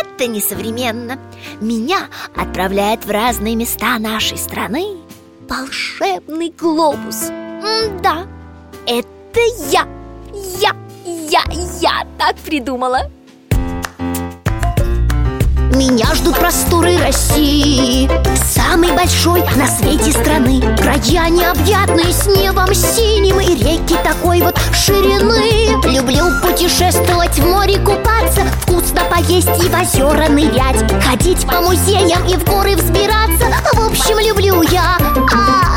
это несовременно. Меня отправляет в разные места нашей страны Волшебный глобус. М-да, это я Я, я, я так придумала. Меня ждут просторы России Самой большой на свете страны. Края необъятные с небом синим И реки такой вот ширины. Люблю путешествовать, в море купаться поесть и в озера нырять Ходить по музеям и в горы взбираться В общем, люблю я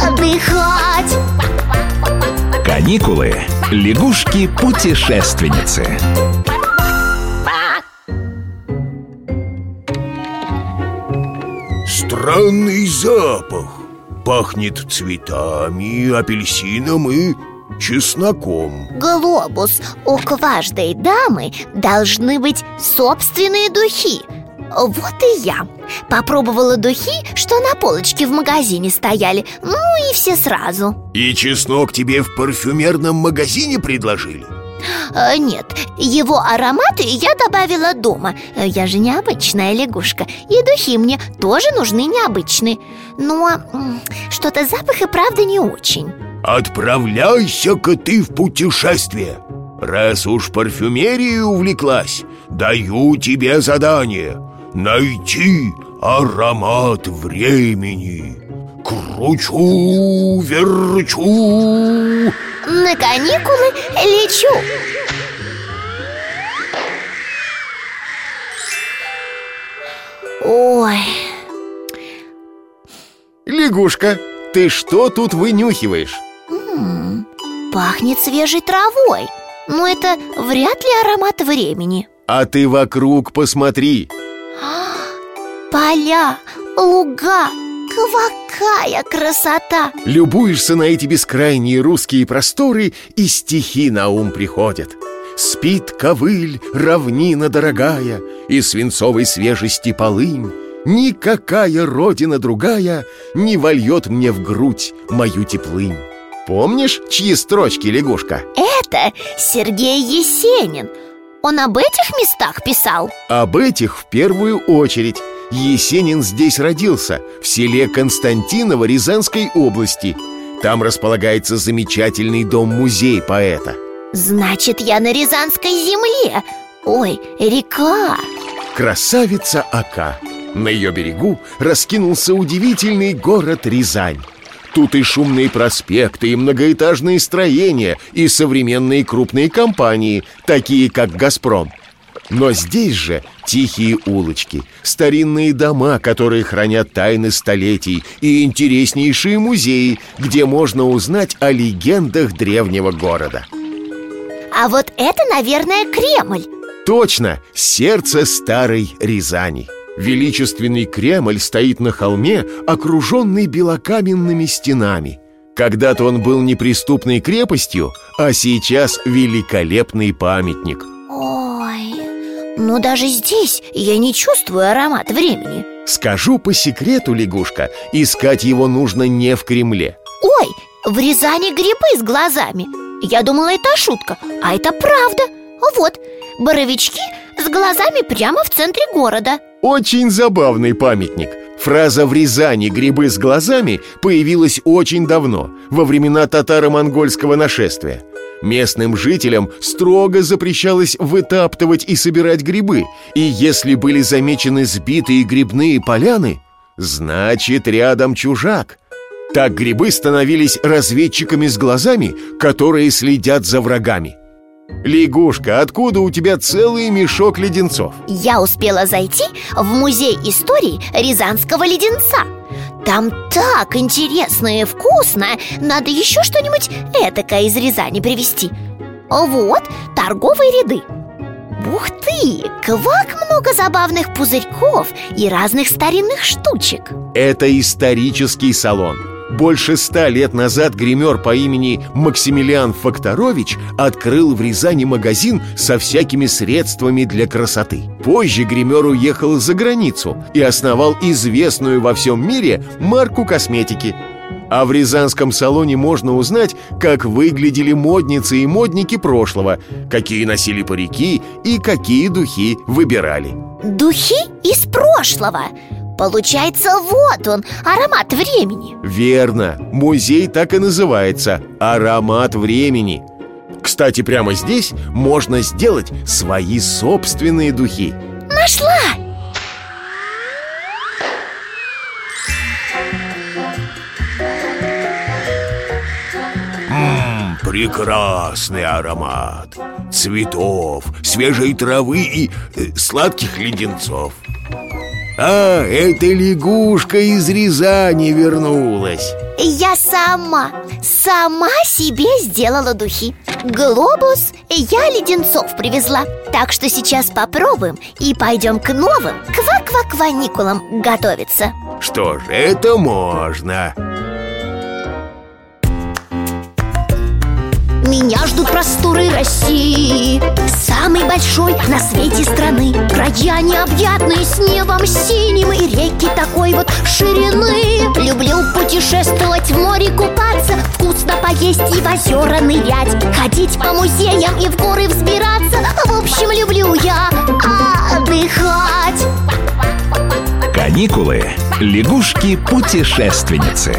отдыхать Каникулы. Лягушки-путешественницы. Странный запах Пахнет цветами, апельсином и чесноком. Глобус, у каждой дамы должны быть собственные духи. Вот и я Попробовала духи, что на полочке в магазине стояли. Ну и все сразу. И чеснок тебе в парфюмерном магазине предложили? Э, Нет, его ароматы я добавила дома. Я же необычная лягушка И духи мне тоже нужны необычные. Но м, что-то запах и правда не очень Отправляйся-ка ты в путешествие. Раз уж парфюмерией увлеклась Даю тебе задание Найти аромат времени. Кручу, верчу На каникулы лечу. Ой, Лягушка, ты что тут вынюхиваешь? Пахнет свежей травой. Но это вряд ли аромат времени. А ты вокруг посмотри. Поля, луга, какая красота. Любуешься на эти бескрайние русские просторы И стихи на ум приходят. Спит ковыль, равнина дорогая И свинцовой свежести полынь. Никакая родина другая Не вольет мне в грудь мою теплынь Помнишь, чьи строчки, лягушка? Это Сергей Есенин. Он об этих местах писал? Об этих в первую очередь. Есенин здесь родился, в селе Константиново Рязанской области. Там располагается замечательный дом-музей поэта. Значит, я на Рязанской земле. Ой, река. Красавица Ака. На ее берегу раскинулся удивительный город Рязань Тут и шумные проспекты, и многоэтажные строения, и современные крупные компании, такие как «Газпром». Но здесь же тихие улочки, старинные дома, которые хранят тайны столетий, и интереснейшие музеи, где можно узнать о легендах древнего города. А вот это, наверное, Кремль Точно, сердце старой Рязани. Величественный Кремль стоит на холме, окруженный белокаменными стенами. Когда-то он был неприступной крепостью, а сейчас великолепный памятник. Ой, ну даже здесь я не чувствую аромат времени Скажу по секрету, лягушка, искать его нужно не в Кремле. Ой, в Рязани грибы с глазами Я думала, это шутка, а это правда Вот, боровички с глазами прямо в центре города Очень забавный памятник. Фраза «в Рязани грибы с глазами» появилась очень давно, во времена татаро-монгольского нашествия. Местным жителям строго запрещалось вытаптывать и собирать грибы, и если были замечены сбитые грибные поляны, значит рядом чужак. Так грибы становились разведчиками с глазами, которые следят за врагами. Лягушка, откуда у тебя целый мешок леденцов? Я успела зайти в музей истории Рязанского леденца. Там так интересно и вкусно. Надо еще что-нибудь этакое из Рязани привезти. Вот торговые ряды. Ух ты! Квак много забавных пузырьков и разных старинных штучек. Это исторический салон больше ста лет назад гример по имени Максимилиан Факторович открыл в Рязани магазин со всякими средствами для красоты. Позже гример уехал за границу и основал известную во всем мире марку косметики. А в Рязанском салоне можно узнать, как выглядели модницы и модники прошлого, какие носили парики и какие духи выбирали. Духи из прошлого? Получается, вот он, аромат времени. Верно, музей так и называется «Аромат времени» Кстати, прямо здесь можно сделать свои собственные духи. Нашла! Ммм, прекрасный аромат. Цветов, свежей травы и э, сладких леденцов А, эта лягушка из Рязани вернулась. Я сама, сама себе сделала духи. Глобус я леденцов привезла. Так что сейчас попробуем и пойдем к новым ква-ква-кваникулам готовиться. Что ж, это можно Меня ждут просторы России Самой большой на свете страны. Края необъятные с небом синим И реки такой вот ширины. Люблю путешествовать в море купаться Вкусно поесть и в озера нырять. Ходить по музеям и в горы взбираться. В общем, люблю я отдыхать. Каникулы. Лягушки-путешественницы.